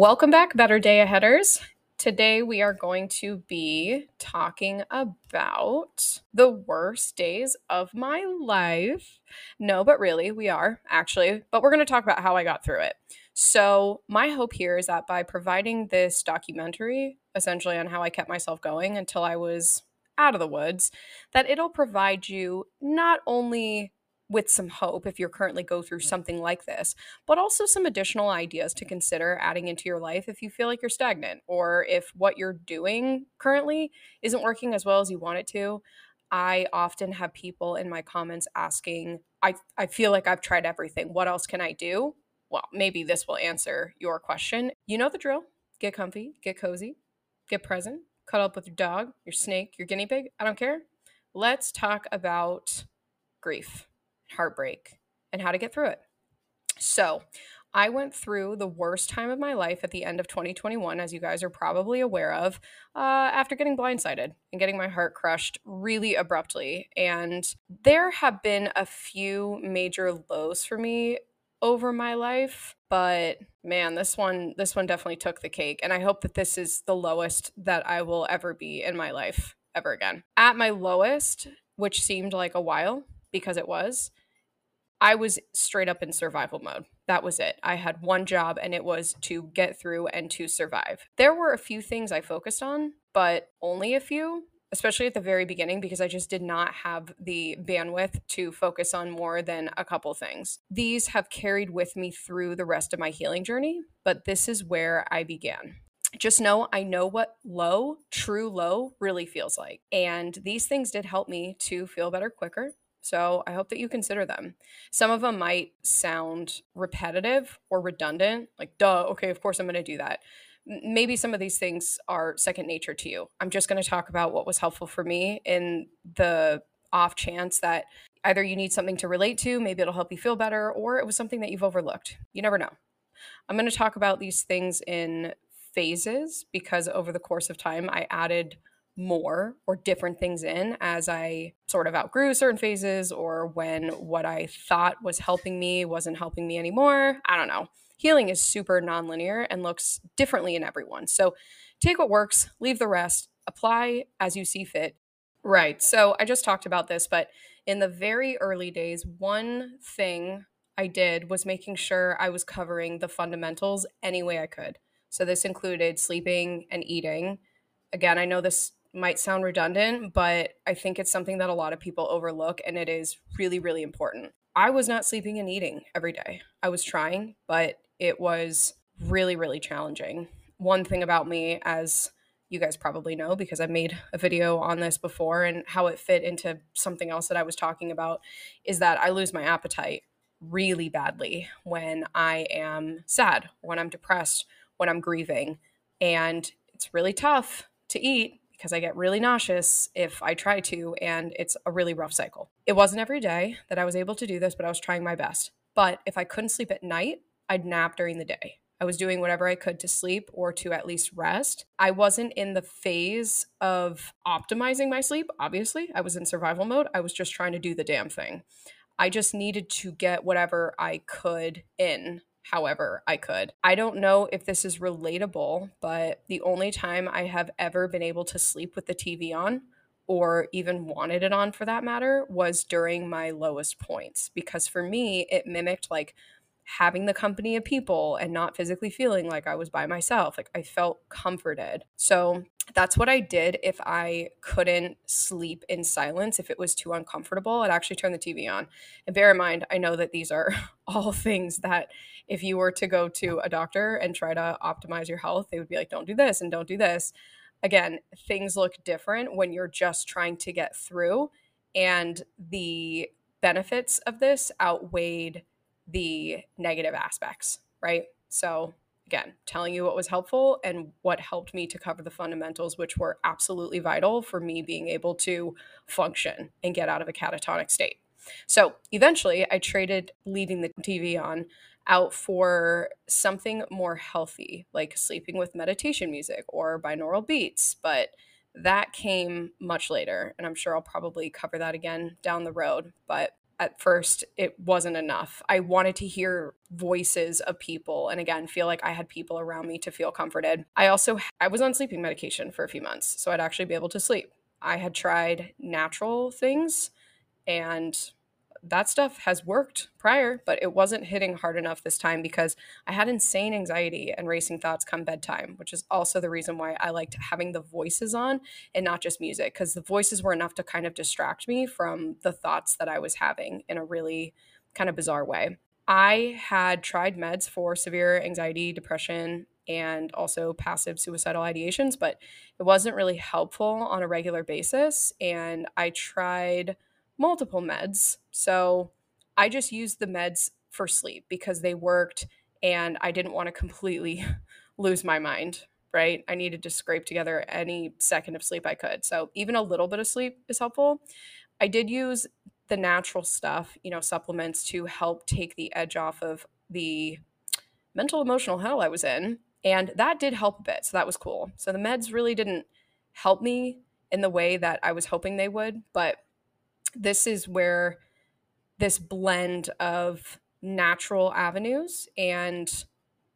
Welcome back, Better Day Aheaders. Today we are going to be talking about the worst days of my life. No, but really, we are actually, but we're going to talk about how I got through it. So, my hope here is that by providing this documentary, essentially on how I kept myself going until I was out of the woods, that it'll provide you not only with some hope if you're currently go through something like this, but also some additional ideas to consider adding into your life if you feel like you're stagnant or if what you're doing currently isn't working as well as you want it to. I often have people in my comments asking, I, I feel like I've tried everything. What else can I do? Well, maybe this will answer your question. You know the drill. Get comfy, get cozy, get present, cuddle up with your dog, your snake, your guinea pig. I don't care. Let's talk about grief heartbreak, and how to get through it. So, I went through the worst time of my life at the end of 2021, as you guys are probably aware of, uh, after getting blindsided and getting my heart crushed really abruptly. And there have been a few major lows for me over my life but man this one this one definitely took the cake and i hope that this is the lowest that i will ever be in my life ever again at my lowest which seemed like a while because it was I was straight up in survival mode. That was it. I had one job and it was to get through and to survive. There were a few things I focused on, but only a few, especially at the very beginning, because I just did not have the bandwidth to focus on more than a couple things. These have carried with me through the rest of my healing journey, but this is where I began just know I know what low, true low, really feels like. And these things did help me to feel better quicker, so I hope that you consider them. Some of them might sound repetitive or redundant, like, duh, okay, of course I'm going to do that. Maybe some of these things are second nature to you. I'm just going to talk about what was helpful for me in the off chance that either you need something to relate to, maybe it'll help you feel better, or it was something that you've overlooked. You never know. I'm going to talk about these things in phases because over the course of time, I added more or different things in as I sort of outgrew certain phases or when what I thought was helping me wasn't helping me anymore. I don't know. Healing is super nonlinear and looks differently in everyone. So take what works, leave the rest, apply as you see fit. Right. So I just talked about this, but in the very early days, one thing I did was making sure I was covering the fundamentals any way I could. So this included sleeping and eating. Again, I know this might sound redundant, but I think it's something that a lot of people overlook and it is really, really important. I was not sleeping and eating every day. I was trying, but it was really, really challenging. One thing about me, as you guys probably know because I made a video on this before and how it fit into something else that I was talking about, is that I lose my appetite really badly when I am sad, when I'm depressed, when I'm grieving. And it's really tough to eat because I get really nauseous if I try to, and it's a really rough cycle. It wasn't every day that I was able to do this, but I was trying my best. But if I couldn't sleep at night, I'd nap during the day. I was doing whatever I could to sleep or to at least rest. I wasn't in the phase of optimizing my sleep, obviously. I was in survival mode. I was just trying to do the damn thing. I just needed to get whatever I could in however I could. I don't know if this is relatable, but the only time I have ever been able to sleep with the TV on or even wanted it on for that matter was during my lowest points because for me it mimicked like having the company of people and not physically feeling like I was by myself. Like I felt comforted. So that's what I did if I couldn't sleep in silence, if it was too uncomfortable. I'd actually turn the TV on. And bear in mind, I know that these are all things that if you were to go to a doctor and try to optimize your health, they would be like, don't do this and don't do this. Again, things look different when you're just trying to get through. And the benefits of this outweighed the negative aspects, right? So, again, telling you what was helpful and what helped me to cover the fundamentals, which were absolutely vital for me being able to function and get out of a catatonic state. So, eventually, I traded leaving the TV on out for something more healthy, like sleeping with meditation music or binaural beats. But that came much later, and I'm sure I'll probably cover that again down the road. But at first it wasn't enough. I wanted to hear voices of people and again feel like I had people around me to feel comforted. I also I was on sleeping medication for a few months, so I'd actually be able to sleep. I had tried natural things and that stuff has worked prior, but it wasn't hitting hard enough this time because I had insane anxiety and racing thoughts come bedtime, which is also the reason why I liked having the voices on and not just music, because the voices were enough to kind of distract me from the thoughts that I was having in a really kind of bizarre way. I had tried meds for severe anxiety, depression, and also passive suicidal ideations, but it wasn't really helpful on a regular basis. And I tried multiple meds. So I just used the meds for sleep because they worked and I didn't want to completely lose my mind, right? I needed to scrape together any second of sleep I could. So even a little bit of sleep is helpful. I did use the natural stuff, you know, supplements to help take the edge off of the mental emotional hell I was in. And that did help a bit. So that was cool. So the meds really didn't help me in the way that I was hoping they would, but this is where this blend of natural avenues and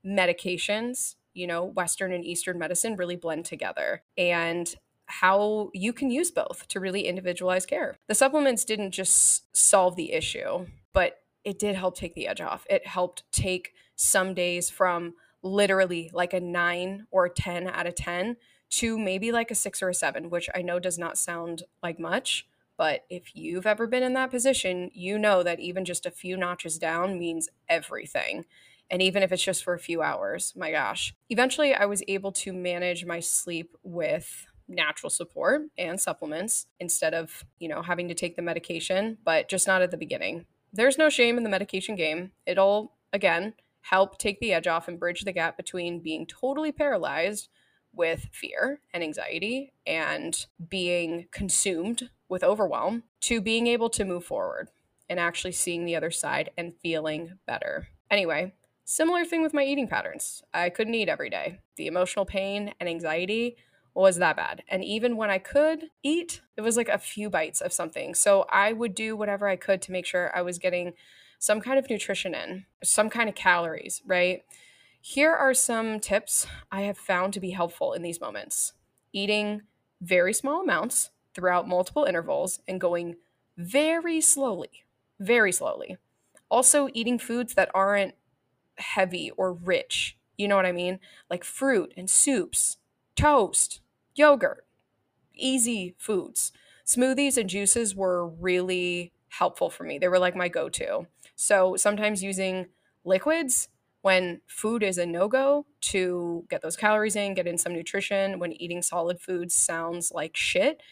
medications, you know, Western and Eastern medicine really blend together. And how you can use both to really individualize care. The supplements didn't just solve the issue, but it did help take the edge off. It helped take some days from literally like a nine or a 10 out of 10 to maybe like a six or a seven, which I know does not sound like much, but if you've ever been in that position, you know that even just a few notches down means everything. And even if it's just for a few hours, my gosh. Eventually, I was able to manage my sleep with natural support and supplements instead of, you know, having to take the medication, but just not at the beginning. There's no shame in the medication game. It'll, again, help take the edge off and bridge the gap between being totally paralyzed with fear and anxiety and being consumed with overwhelm to being able to move forward and actually seeing the other side and feeling better. Anyway, similar thing with my eating patterns. I couldn't eat every day. The emotional pain and anxiety was that bad. And even when I could eat, it was like a few bites of something. So I would do whatever I could to make sure I was getting some kind of nutrition in, some kind of calories, right? Here are some tips I have found to be helpful in these moments eating very small amounts throughout multiple intervals and going very slowly, very slowly. Also, eating foods that aren't heavy or rich. You know what I mean? Like fruit and soups, toast, yogurt, easy foods. Smoothies and juices were really helpful for me. They were like my go to. So sometimes using liquids when food is a no go to get those calories in, get in some nutrition, when eating solid foods sounds like shit,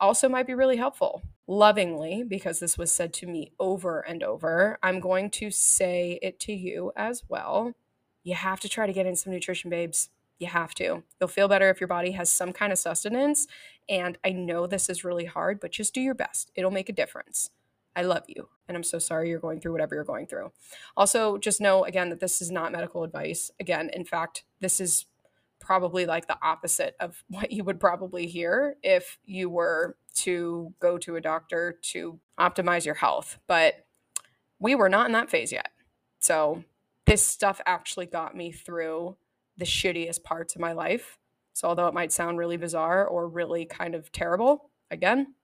also might be really helpful. Lovingly, because this was said to me over and over, I'm going to say it to you as well. You have to try to get in some nutrition, babes. You have to. You'll feel better if your body has some kind of sustenance. And I know this is really hard, but just do your best. It'll make a difference. I love you. And I'm so sorry you're going through whatever you're going through. Also, just know again that this is not medical advice. Again, in fact, this is probably like the opposite of what you would probably hear if you were to go to a doctor to optimize your health. But we were not in that phase yet. So, this stuff actually got me through the shittiest parts of my life. So, although it might sound really bizarre or really kind of terrible, again,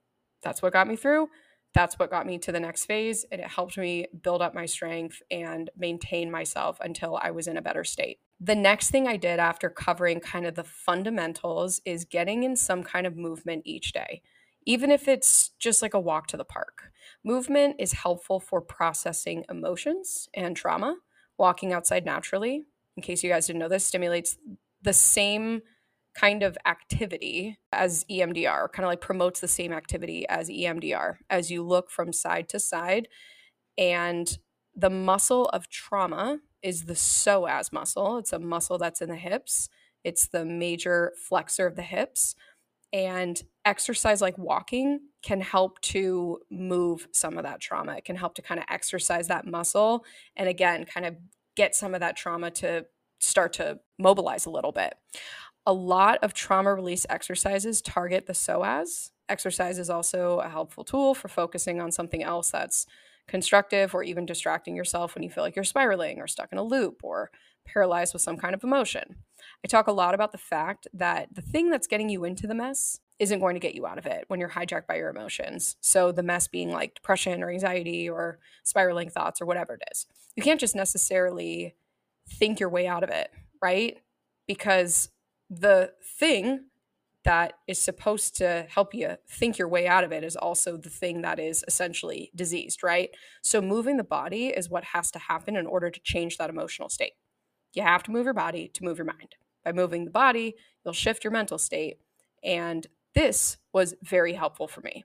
that's what got me through that's what got me to the next phase and it helped me build up my strength and maintain myself until I was in a better state. The next thing I did after covering kind of the fundamentals is getting in some kind of movement each day, even if it's just like a walk to the park. Movement is helpful for processing emotions and trauma. Walking outside naturally, in case you guys didn't know this, stimulates the same kind of activity as EMDR, kind of like promotes the same activity as EMDR as you look from side to side. And the muscle of trauma is the psoas muscle. It's a muscle that's in the hips, it's the major flexor of the hips. And exercise like walking can help to move some of that trauma. It can help to kind of exercise that muscle and again, kind of get some of that trauma to start to mobilize a little bit a lot of trauma release exercises target the psoas. Exercise is also a helpful tool for focusing on something else that's constructive or even distracting yourself when you feel like you're spiraling or stuck in a loop or paralyzed with some kind of emotion. I talk a lot about the fact that the thing that's getting you into the mess isn't going to get you out of it when you're hijacked by your emotions. So, the mess being like depression or anxiety or spiraling thoughts or whatever it is. You can't just necessarily think your way out of it, right? Because the thing that is supposed to help you think your way out of it is also the thing that is essentially diseased, right? So, moving the body is what has to happen in order to change that emotional state. You have to move your body to move your mind. By moving the body, you'll shift your mental state. And this was very helpful for me.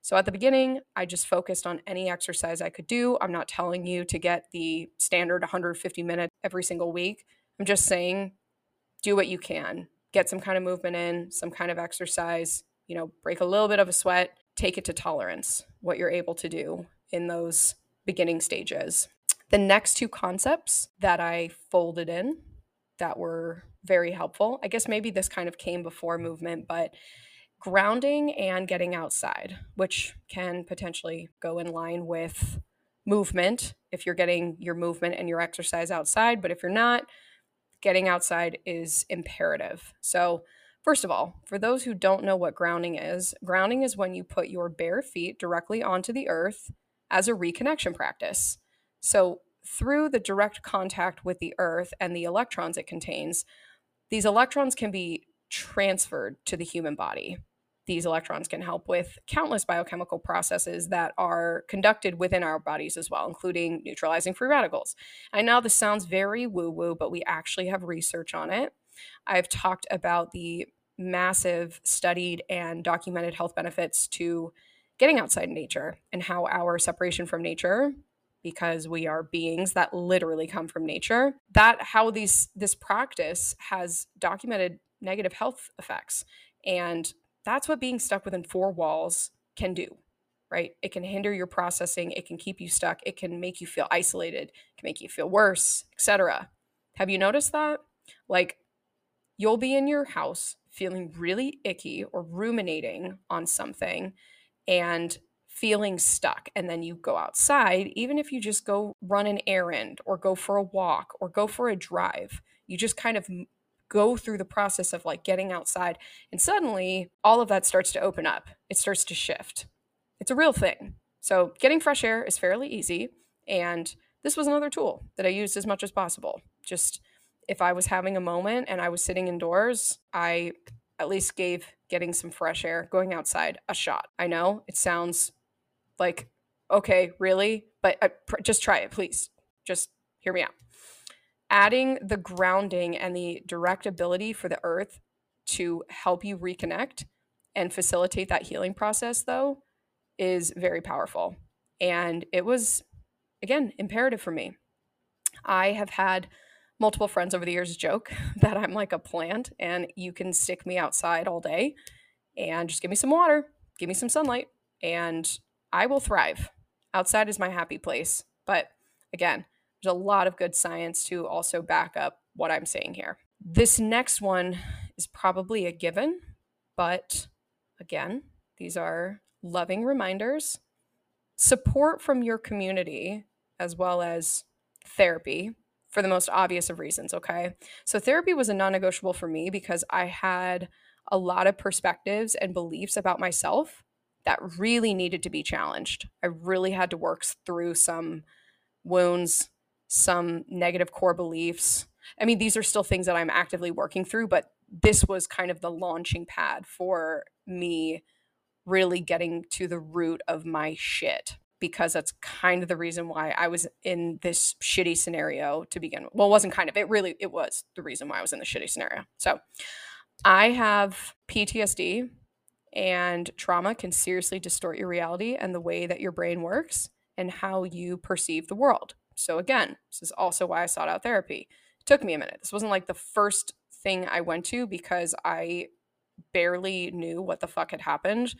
So at the beginning, I just focused on any exercise I could do. I'm not telling you to get the standard 150 minutes every single week. I'm just saying do what you can. Get some kind of movement in, some kind of exercise, you know, break a little bit of a sweat, take it to tolerance, what you're able to do in those beginning stages. The next two concepts that I folded in that were very helpful, I guess maybe this kind of came before movement, but grounding and getting outside, which can potentially go in line with movement if you're getting your movement and your exercise outside. But if you're not, getting outside is imperative. So, first of all, for those who don't know what grounding is, grounding is when you put your bare feet directly onto the earth as a reconnection practice. So, through the direct contact with the earth and the electrons it contains, these electrons can be transferred to the human body. These electrons can help with countless biochemical processes that are conducted within our bodies as well, including neutralizing free radicals. I know this sounds very woo woo, but we actually have research on it. I've talked about the massive studied and documented health benefits to getting outside nature and how our separation from nature because we are beings that literally come from nature that how these this practice has documented negative health effects and that's what being stuck within four walls can do, right? It can hinder your processing, it can keep you stuck, it can make you feel isolated, it can make you feel worse, etc. Have you noticed that? Like you'll be in your house feeling really icky or ruminating on something and feeling stuck and then you go outside even if you just go run an errand or go for a walk or go for a drive you just kind of go through the process of like getting outside and suddenly all of that starts to open up. It starts to shift. It's a real thing. So getting fresh air is fairly easy and this was another tool that i used as much as possible. Just if i was having a moment and i was sitting indoors i at least gave getting some fresh air going outside a shot. I know it sounds like okay really? But uh, pr- just try it please. Just hear me out adding the grounding and the direct ability for the earth to help you reconnect and facilitate that healing process, though, is very powerful. And it was, again, imperative for me. I have had multiple friends over the years joke that I'm like a plant and you can stick me outside all day and just give me some water, give me some sunlight, and I will thrive. Outside is my happy place. But again, there's a lot of good science to also back up what I'm saying here. This next one is probably a given, but again, these are loving reminders. Support from your community as well as therapy for the most obvious of reasons, okay? So, therapy was a non negotiable for me because I had a lot of perspectives and beliefs about myself that really needed to be challenged. I really had to work through some wounds some negative core beliefs. I mean, these are still things that I'm actively working through, but this was kind of the launching pad for me really getting to the root of my shit because that's kind of the reason why I was in this shitty scenario to begin with. Well, it wasn't kind of, it really it was the reason why I was in the shitty scenario. So, I have PTSD and trauma can seriously distort your reality and the way that your brain works and how you perceive the world. So, again, this is also why I sought out therapy. It took me a minute. This wasn't like the first thing I went to because I barely knew what the fuck had happened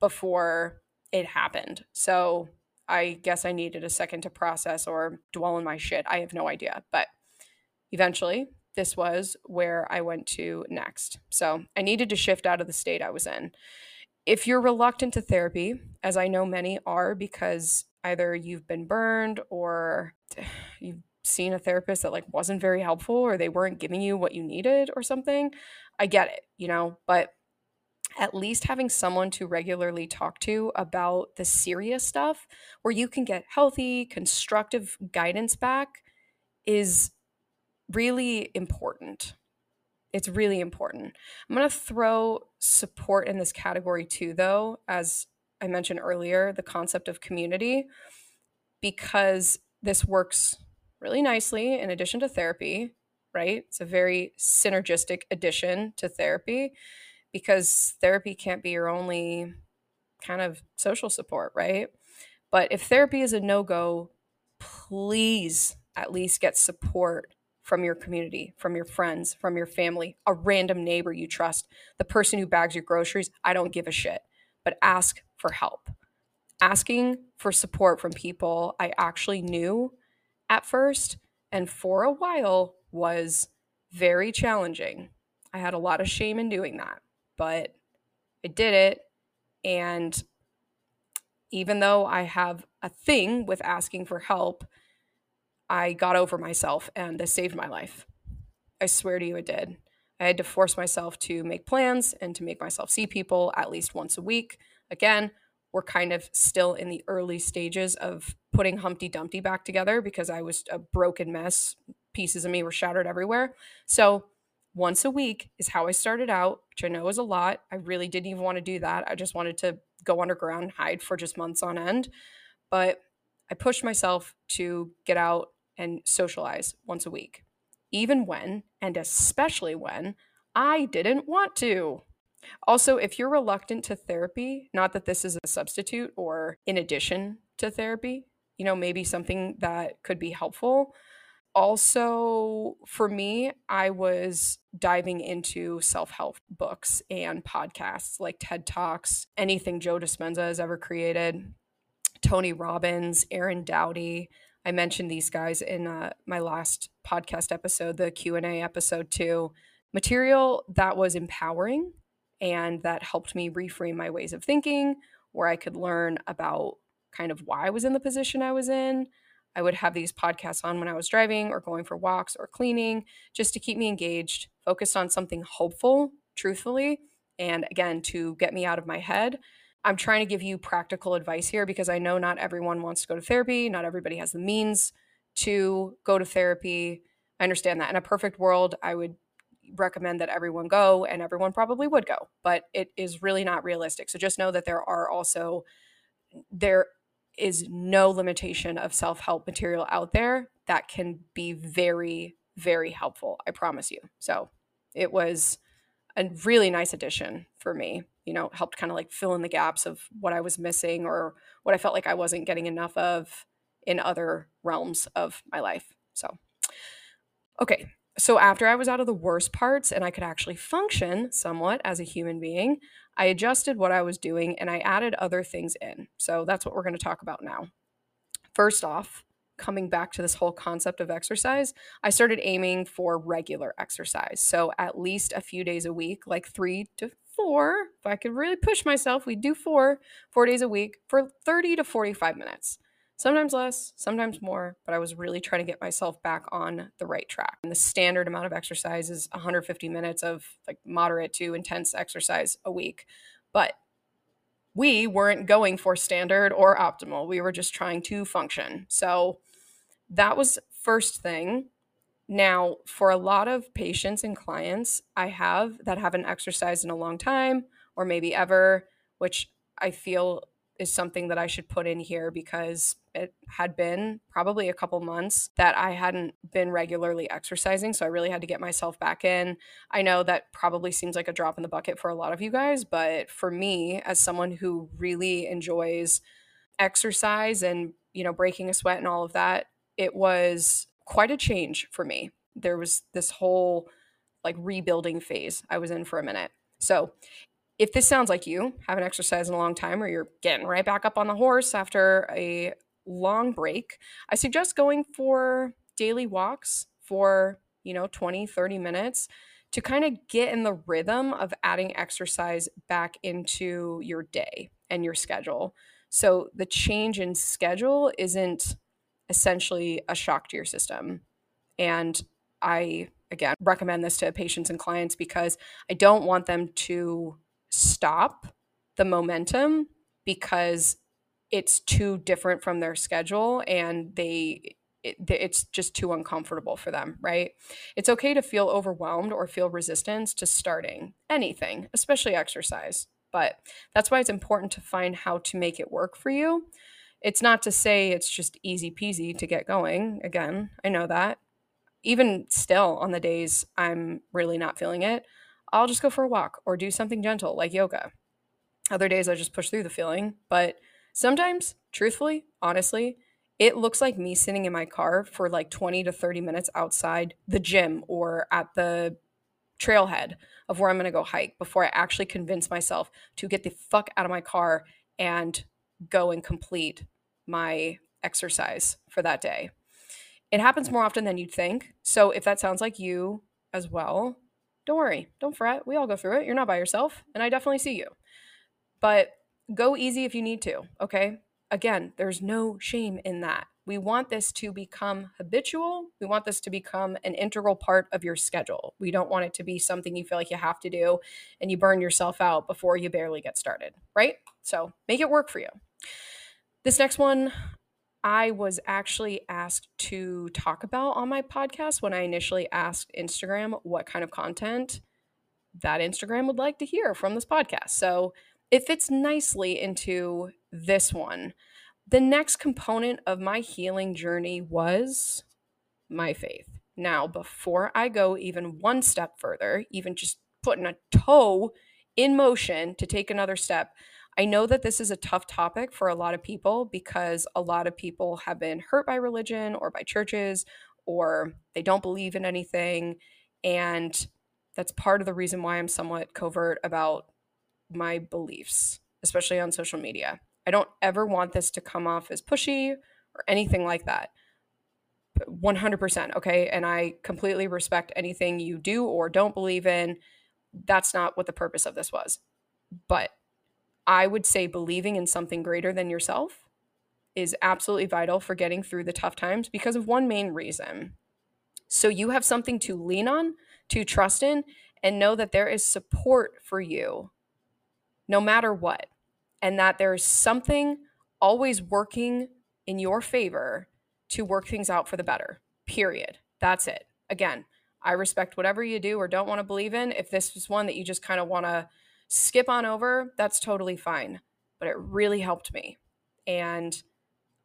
before it happened. So, I guess I needed a second to process or dwell on my shit. I have no idea. But eventually, this was where I went to next. So, I needed to shift out of the state I was in. If you're reluctant to therapy, as I know many are because either you've been burned or you've seen a therapist that like wasn't very helpful or they weren't giving you what you needed or something. I get it, you know, but at least having someone to regularly talk to about the serious stuff where you can get healthy, constructive guidance back is really important. It's really important. I'm going to throw support in this category too, though, as I mentioned earlier, the concept of community, because this works really nicely in addition to therapy, right? It's a very synergistic addition to therapy because therapy can't be your only kind of social support, right? But if therapy is a no go, please at least get support from your community, from your friends, from your family, a random neighbor you trust, the person who bags your groceries. I don't give a shit, but ask for help. Asking for support from people I actually knew at first and for a while was very challenging. I had a lot of shame in doing that, but I did it. And even though I have a thing with asking for help, I got over myself and this saved my life. I swear to you, it did. I had to force myself to make plans and to make myself see people at least once a week. Again, we're kind of still in the early stages of putting Humpty Dumpty back together because I was a broken mess. Pieces of me were shattered everywhere. So, once a week is how I started out, which I know is a lot. I really didn't even want to do that. I just wanted to go underground, hide for just months on end. But I pushed myself to get out and socialize once a week, even when, and especially when, I didn't want to. Also, if you're reluctant to therapy, not that this is a substitute or in addition to therapy, you know, maybe something that could be helpful. Also, for me, I was diving into self help books and podcasts like TED Talks, anything Joe Dispenza has ever created, Tony Robbins, Aaron Doughty. I mentioned these guys in uh, my last podcast episode, the Q and A episode too. Material that was empowering and that helped me reframe my ways of thinking, where I could learn about kind of why I was in the position I was in. I would have these podcasts on when I was driving or going for walks or cleaning, just to keep me engaged, focused on something hopeful, truthfully, and again, to get me out of my head I'm trying to give you practical advice here because I know not everyone wants to go to therapy. Not everybody has the means to go to therapy. I understand that. In a perfect world, I would recommend that everyone go and everyone probably would go, but it is really not realistic. So just know that there are also, there is no limitation of self help material out there that can be very, very helpful. I promise you. So it was a really nice addition for me you know, helped kind of like fill in the gaps of what I was missing or what I felt like I wasn't getting enough of in other realms of my life. So, okay. So, after I was out of the worst parts and I could actually function somewhat as a human being, I adjusted what I was doing and I added other things in. So, that's what we're going to talk about now. First off, coming back to this whole concept of exercise, I started aiming for regular exercise. So, at least a few days a week, like three to four, if I could really push myself, we'd do four, four days a week for 30 to 45 minutes. Sometimes less, sometimes more, but I was really trying to get myself back on the right track. And the standard amount of exercise is 150 minutes of like moderate to intense exercise a week. But we weren't going for standard or optimal. We were just trying to function. So that was first thing. Now, for a lot of patients and clients I have that haven't exercised in a long time or maybe ever, which I feel is something that I should put in here because it had been probably a couple months that I hadn't been regularly exercising. So I really had to get myself back in. I know that probably seems like a drop in the bucket for a lot of you guys, but for me, as someone who really enjoys exercise and, you know, breaking a sweat and all of that, it was quite a change for me. There was this whole like rebuilding phase I was in for a minute. So, if this sounds like you, haven't exercised in a long time, or you're getting right back up on the horse after a long break, I suggest going for daily walks for, you know, 20, 30 minutes to kind of get in the rhythm of adding exercise back into your day and your schedule. So the change in schedule isn't essentially a shock to your system. And I, again, recommend this to patients and clients because I don't want them to stop the momentum because it's too different from their schedule and they it, it's just too uncomfortable for them, right? It's okay to feel overwhelmed or feel resistance to starting anything, especially exercise. But that's why it's important to find how to make it work for you. It's not to say it's just easy peasy to get going. Again, I know that. Even still, on the days I'm really not feeling it, I'll just go for a walk or do something gentle like yoga. Other days I just push through the feeling. But sometimes, truthfully, honestly, it looks like me sitting in my car for like 20 to 30 minutes outside the gym or at the trailhead of where I'm going to go hike before I actually convince myself to get the fuck out of my car and go and complete my exercise for that day. It happens more often than you'd think. So if that sounds like you as well, don't worry, don't fret. We all go through it. You're not by yourself, and I definitely see you. But go easy if you need to, okay? Again, there's no shame in that. We want this to become habitual. We want this to become an integral part of your schedule. We don't want it to be something you feel like you have to do and you burn yourself out before you barely get started, right? So make it work for you. This next one, I was actually asked to talk about on my podcast when I initially asked Instagram what kind of content that Instagram would like to hear from this podcast. So it fits nicely into this one. The next component of my healing journey was my faith. Now, before I go even one step further, even just putting a toe in motion to take another step, I know that this is a tough topic for a lot of people because a lot of people have been hurt by religion or by churches or they don't believe in anything. And that's part of the reason why I'm somewhat covert about my beliefs, especially on social media. I don't ever want this to come off as pushy or anything like that. 100%. Okay. And I completely respect anything you do or don't believe in. That's not what the purpose of this was. But I would say believing in something greater than yourself is absolutely vital for getting through the tough times because of one main reason. So you have something to lean on, to trust in, and know that there is support for you no matter what, and that there's something always working in your favor to work things out for the better. Period. That's it. Again, I respect whatever you do or don't want to believe in. If this is one that you just kind of want to skip on over, that's totally fine. But it really helped me. And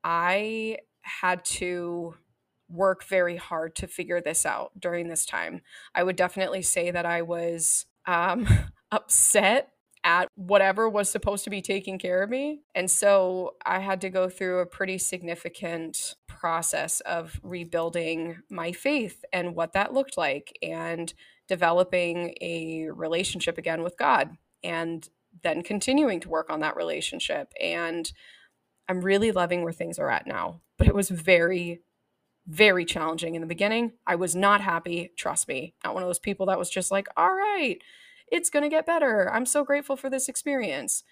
I had to work very hard to figure this out during this time. I would definitely say that I was um, upset at whatever was supposed to be taking care of me. And so I had to go through a pretty significant process of rebuilding my faith and what that looked like and developing a relationship again with God and then continuing to work on that relationship. And I'm really loving where things are at now. But it was very, very challenging in the beginning. I was not happy, trust me. Not one of those people that was just like, all right, it's going to get better. I'm so grateful for this experience.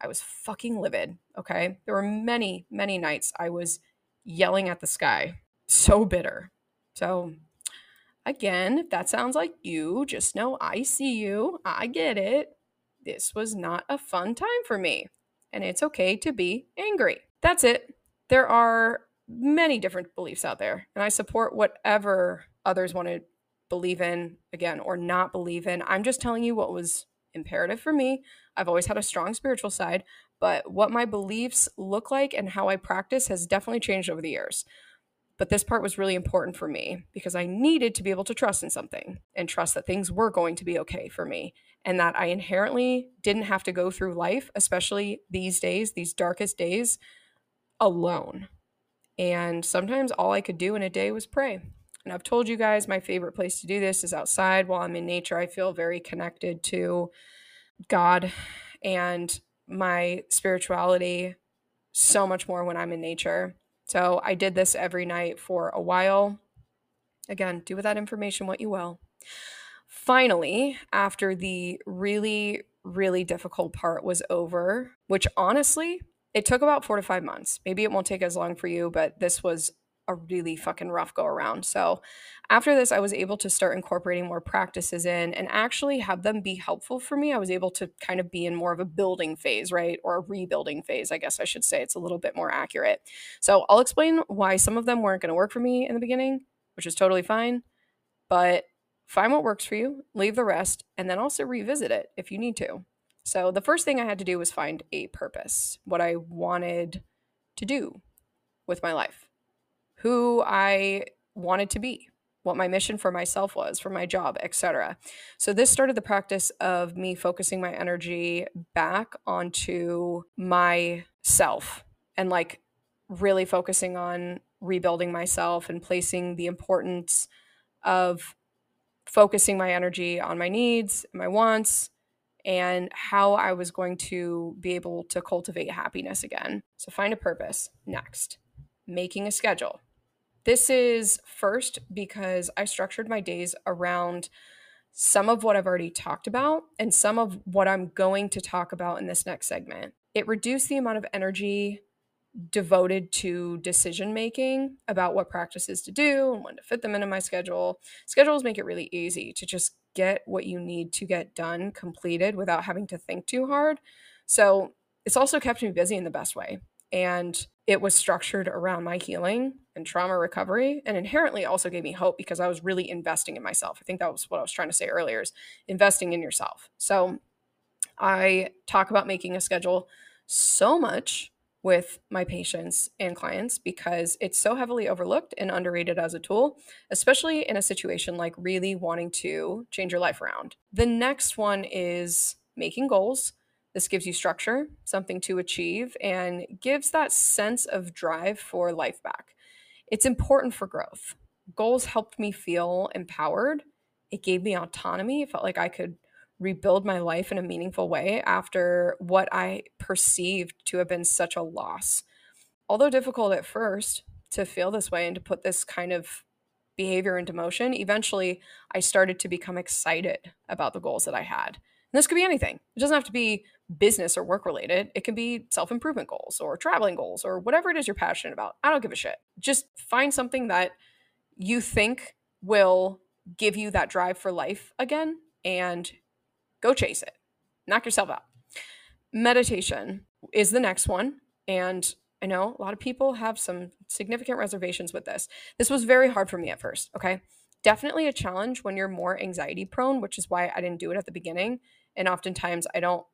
I was fucking livid. Okay. There were many, many nights I was yelling at the sky, so bitter. So, again, if that sounds like you, just know I see you. I get it. This was not a fun time for me. And it's okay to be angry. That's it. There are many different beliefs out there, and I support whatever others want to believe in again or not believe in. I'm just telling you what was imperative for me. I've always had a strong spiritual side, but what my beliefs look like and how I practice has definitely changed over the years. But this part was really important for me because I needed to be able to trust in something and trust that things were going to be okay for me and that I inherently didn't have to go through life, especially these days, these darkest days, alone. And sometimes all I could do in a day was pray. And I've told you guys my favorite place to do this is outside while I'm in nature. I feel very connected to God and my spirituality so much more when I'm in nature. So I did this every night for a while. Again, do with that information what you will. Finally, after the really, really difficult part was over, which honestly, it took about four to five months. Maybe it won't take as long for you, but this was a really fucking rough go around. So after this, I was able to start incorporating more practices in and actually have them be helpful for me. I was able to kind of be in more of a building phase, right? Or a rebuilding phase, I guess I should say. It's a little bit more accurate. So I'll explain why some of them weren't going to work for me in the beginning, which is totally fine. But find what works for you, leave the rest, and then also revisit it if you need to. So the first thing I had to do was find a purpose, what I wanted to do with my life, who I wanted to be, what my mission for myself was, for my job, etc. So this started the practice of me focusing my energy back onto myself and like really focusing on rebuilding myself and placing the importance of focusing my energy on my needs, my wants, and how I was going to be able to cultivate happiness again. So, find a purpose. Next, making a schedule. This is first because I structured my days around some of what I've already talked about and some of what I'm going to talk about in this next segment. It reduced the amount of energy devoted to decision making about what practices to do and when to fit them into my schedule. Schedules make it really easy to just get what you need to get done completed without having to think too hard. So it's also kept me busy in the best way. And it was structured around my healing and trauma recovery and inherently also gave me hope because I was really investing in myself. I think that was what I was trying to say earlier is investing in yourself. So I talk about making a schedule so much with my patients and clients because it's so heavily overlooked and underrated as a tool, especially in a situation like really wanting to change your life around. The next one is making goals. This gives you structure, something to achieve, and gives that sense of drive for life back. It's important for growth. Goals helped me feel empowered. It gave me autonomy. It felt like I could rebuild my life in a meaningful way after what I perceived to have been such a loss. Although difficult at first to feel this way and to put this kind of behavior into motion, eventually I started to become excited about the goals that I had. And this could be anything. It doesn't have to be business or work related. It can be self improvement goals or traveling goals or whatever it is you're passionate about. I don't give a shit. Just find something that you think will give you that drive for life again and Go chase it. Knock yourself out. Meditation is the next one. And I know a lot of people have some significant reservations with this. This was very hard for me at first. Okay. Definitely a challenge when you're more anxiety prone, which is why I didn't do it at the beginning. And oftentimes I don't,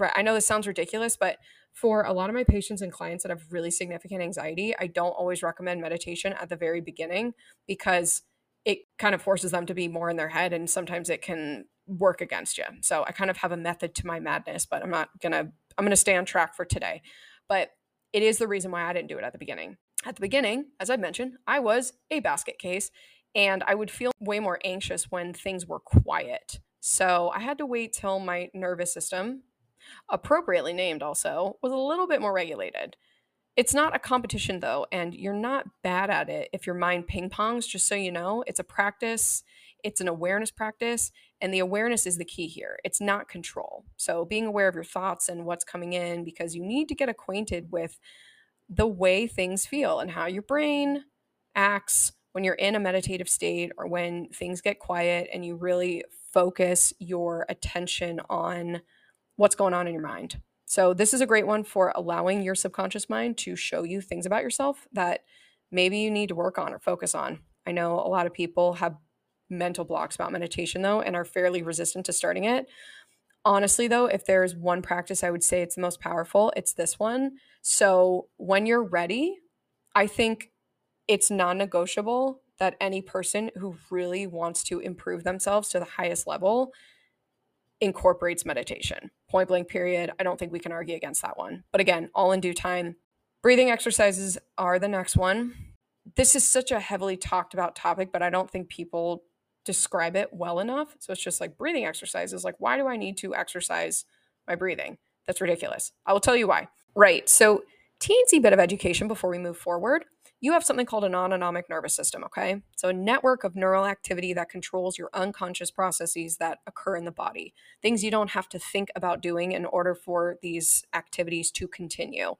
I know this sounds ridiculous, but for a lot of my patients and clients that have really significant anxiety, I don't always recommend meditation at the very beginning because it kind of forces them to be more in their head and sometimes it can work against you. So I kind of have a method to my madness, but I'm not going to I'm going to stay on track for today. But it is the reason why I didn't do it at the beginning. At the beginning, as I mentioned, I was a basket case and I would feel way more anxious when things were quiet. So I had to wait till my nervous system, appropriately named also, was a little bit more regulated. It's not a competition though, and you're not bad at it if your mind ping pongs, just so you know. It's a practice, it's an awareness practice, and the awareness is the key here. It's not control. So being aware of your thoughts and what's coming in because you need to get acquainted with the way things feel and how your brain acts when you're in a meditative state or when things get quiet and you really focus your attention on what's going on in your mind. So, this is a great one for allowing your subconscious mind to show you things about yourself that maybe you need to work on or focus on. I know a lot of people have mental blocks about meditation, though, and are fairly resistant to starting it. Honestly, though, if there's one practice I would say it's the most powerful, it's this one. So, when you're ready, I think it's non negotiable that any person who really wants to improve themselves to the highest level incorporates meditation. Point blank, period. I don't think we can argue against that one. But again, all in due time. Breathing exercises are the next one. This is such a heavily talked about topic, but I don't think people describe it well enough. So it's just like breathing exercises. Like, why do I need to exercise my breathing? That's ridiculous. I will tell you why. Right. So, teensy bit of education before we move forward. You have something called an autonomic nervous system, okay? So, a network of neural activity that controls your unconscious processes that occur in the body, things you don't have to think about doing in order for these activities to continue.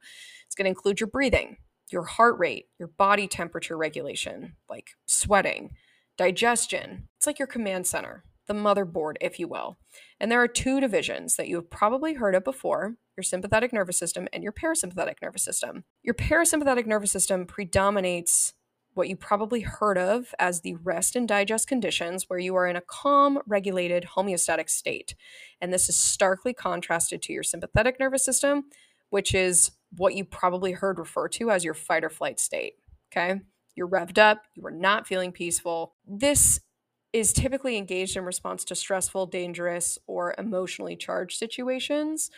It's going to include your breathing, your heart rate, your body temperature regulation, like sweating, digestion. It's like your command center, the motherboard, if you will. And there are two divisions that you have probably heard of before your sympathetic nervous system and your parasympathetic nervous system. Your parasympathetic nervous system predominates what you probably heard of as the rest and digest conditions, where you are in a calm, regulated, homeostatic state. And this is starkly contrasted to your sympathetic nervous system, which is what you probably heard referred to as your fight or flight state. Okay. You're revved up, you are not feeling peaceful. This is typically engaged in response to stressful, dangerous, or emotionally charged situations.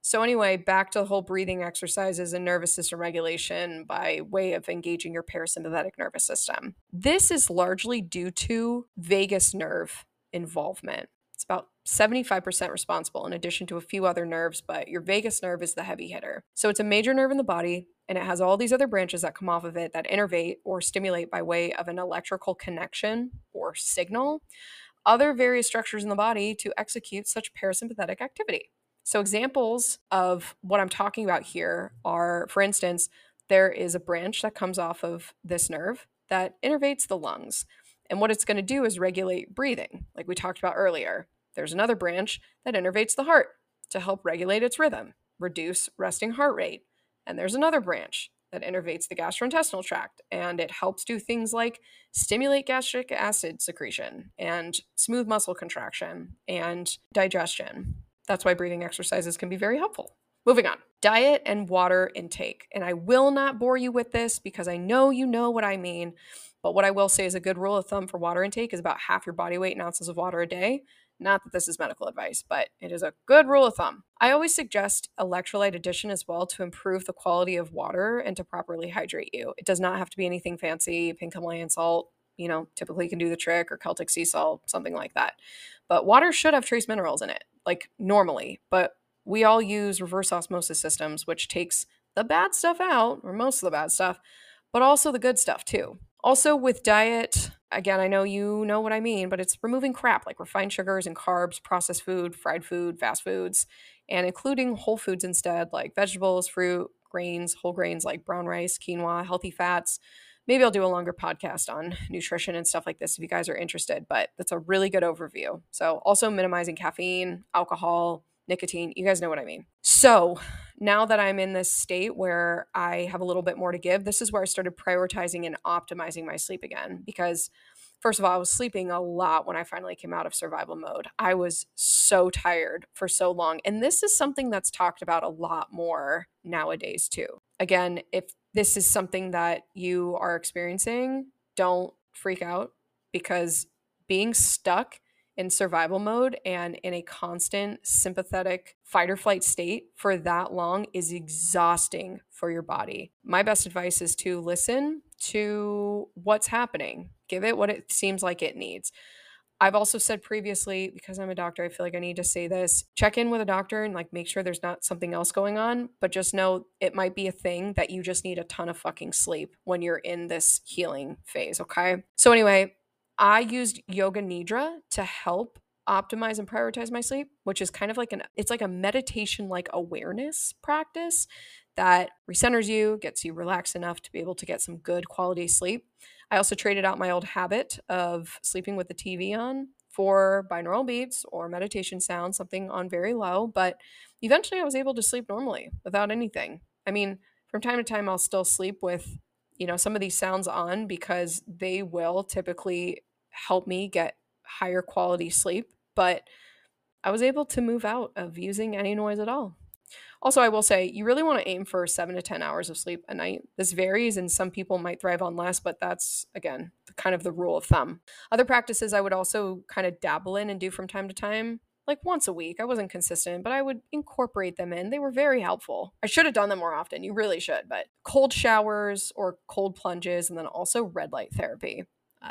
So, anyway, back to the whole breathing exercises and nervous system regulation by way of engaging your parasympathetic nervous system. This is largely due to vagus nerve involvement. It's about 75% responsible, in addition to a few other nerves, but your vagus nerve is the heavy hitter. So, it's a major nerve in the body and it has all these other branches that come off of it that innervate or stimulate by way of an electrical connection or signal other various structures in the body to execute such parasympathetic activity. So, examples of what I'm talking about here are, for instance, there is a branch that comes off of this nerve that innervates the lungs. And what it's going to do is regulate breathing, like we talked about earlier. There's another branch that innervates the heart to help regulate its rhythm, reduce resting heart rate, and there's another branch that innervates the gastrointestinal tract and it helps do things like stimulate gastric acid secretion and smooth muscle contraction and digestion. That's why breathing exercises can be very helpful. Moving on, diet and water intake. And I will not bore you with this because I know you know what I mean. But what I will say is a good rule of thumb for water intake is about half your body weight in ounces of water a day. Not that this is medical advice, but it is a good rule of thumb. I always suggest electrolyte addition as well to improve the quality of water and to properly hydrate you. It does not have to be anything fancy, pink Himalayan salt, you know, typically can do the trick, or Celtic sea salt, something like that. But water should have trace minerals in it, like normally. But we all use reverse osmosis systems, which takes the bad stuff out, or most of the bad stuff, but also the good stuff too. Also, with diet, again, I know you know what I mean, but it's removing crap like refined sugars and carbs, processed food, fried food, fast foods, and including whole foods instead, like vegetables, fruit, grains, whole grains like brown rice, quinoa, healthy fats. Maybe I'll do a longer podcast on nutrition and stuff like this if you guys are interested, but that's a really good overview. So, also minimizing caffeine, alcohol, nicotine. You guys know what I mean. So, now that I'm in this state where I have a little bit more to give, this is where I started prioritizing and optimizing my sleep again. Because, first of all, I was sleeping a lot when I finally came out of survival mode. I was so tired for so long. And this is something that's talked about a lot more nowadays, too. Again, if this is something that you are experiencing, don't freak out because being stuck in survival mode and in a constant sympathetic fight or flight state for that long is exhausting for your body. My best advice is to listen to what's happening, give it what it seems like it needs. I've also said previously, because I'm a doctor, I feel like I need to say this check in with a doctor and like make sure there's not something else going on, but just know it might be a thing that you just need a ton of fucking sleep when you're in this healing phase. Okay. So, anyway, I used Yoga Nidra to help optimize and prioritize my sleep, which is kind of like an it's like a meditation like awareness practice that recenters you, gets you relaxed enough to be able to get some good quality sleep. I also traded out my old habit of sleeping with the TV on for binaural beats or meditation sounds, something on very low, but eventually I was able to sleep normally without anything. I mean, from time to time I'll still sleep with you know some of these sounds on because they will typically help me get higher quality sleep but i was able to move out of using any noise at all. Also i will say you really want to aim for 7 to 10 hours of sleep a night. This varies and some people might thrive on less but that's again kind of the rule of thumb. Other practices i would also kind of dabble in and do from time to time like once a week. I wasn't consistent, but I would incorporate them in. They were very helpful. I should have done them more often. You really should, but cold showers or cold plunges, and then also red light therapy.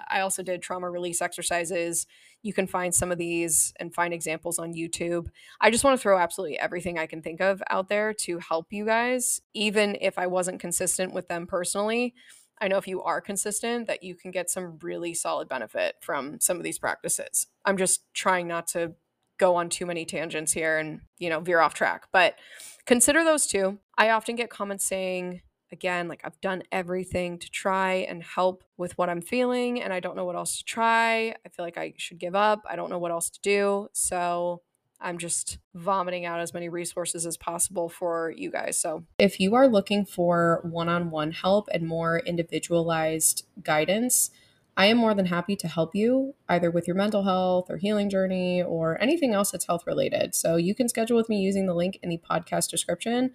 I also did trauma release exercises. You can find some of these and find examples on YouTube. I just want to throw absolutely everything I can think of out there to help you guys, even if I wasn't consistent with them personally. I know if you are consistent that you can get some really solid benefit from some of these practices. I'm just trying not to go on too many tangents here and, you know, veer off track, but consider those two. I often get comments saying, again, like I've done everything to try and help with what I'm feeling and I don't know what else to try. I feel like I should give up. I don't know what else to do. So I'm just vomiting out as many resources as possible for you guys. So, if you are looking for one on one help and more individualized guidance, I am more than happy to help you either with your mental health or healing journey or anything else that's health related. So, you can schedule with me using the link in the podcast description,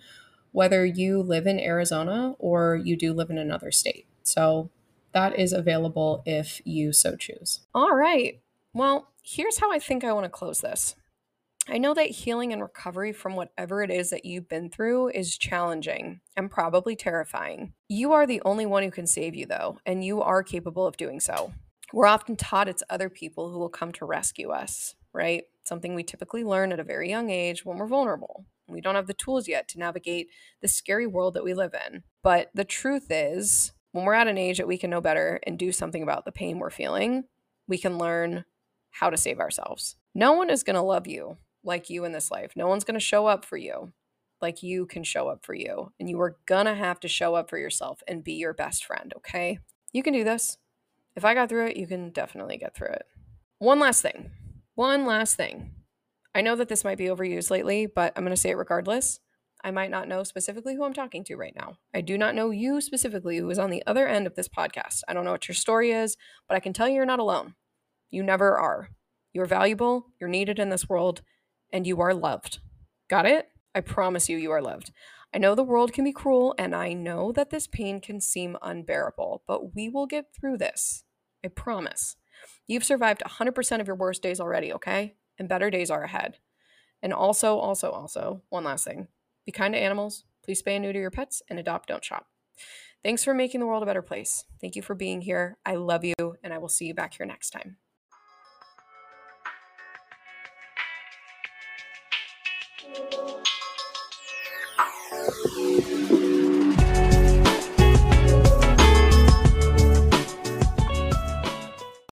whether you live in Arizona or you do live in another state. So, that is available if you so choose. All right. Well, here's how I think I want to close this. I know that healing and recovery from whatever it is that you've been through is challenging and probably terrifying. You are the only one who can save you, though, and you are capable of doing so. We're often taught it's other people who will come to rescue us, right? Something we typically learn at a very young age when we're vulnerable. We don't have the tools yet to navigate the scary world that we live in. But the truth is, when we're at an age that we can know better and do something about the pain we're feeling, we can learn how to save ourselves. No one is going to love you like you in this life. No one's going to show up for you like you can show up for you. And you are going to have to show up for yourself and be your best friend, okay? You can do this. If I got through it, you can definitely get through it. One last thing. One last thing. I know that this might be overused lately, but I'm going to say it regardless. I might not know specifically who I'm talking to right now. I do not know you specifically who is on the other end of this podcast. I don't know what your story is, but I can tell you you're not alone. You never are. You're valuable, you're needed in this world, and you are loved. Got it? I promise you, you are loved. I know the world can be cruel, and I know that this pain can seem unbearable, but we will get through this. I promise. You've survived 100% of your worst days already, okay? And better days are ahead. And also, also, also, one last thing be kind to animals. Please spay and neuter your pets and adopt, don't shop. Thanks for making the world a better place. Thank you for being here. I love you, and I will see you back here next time. Thank you.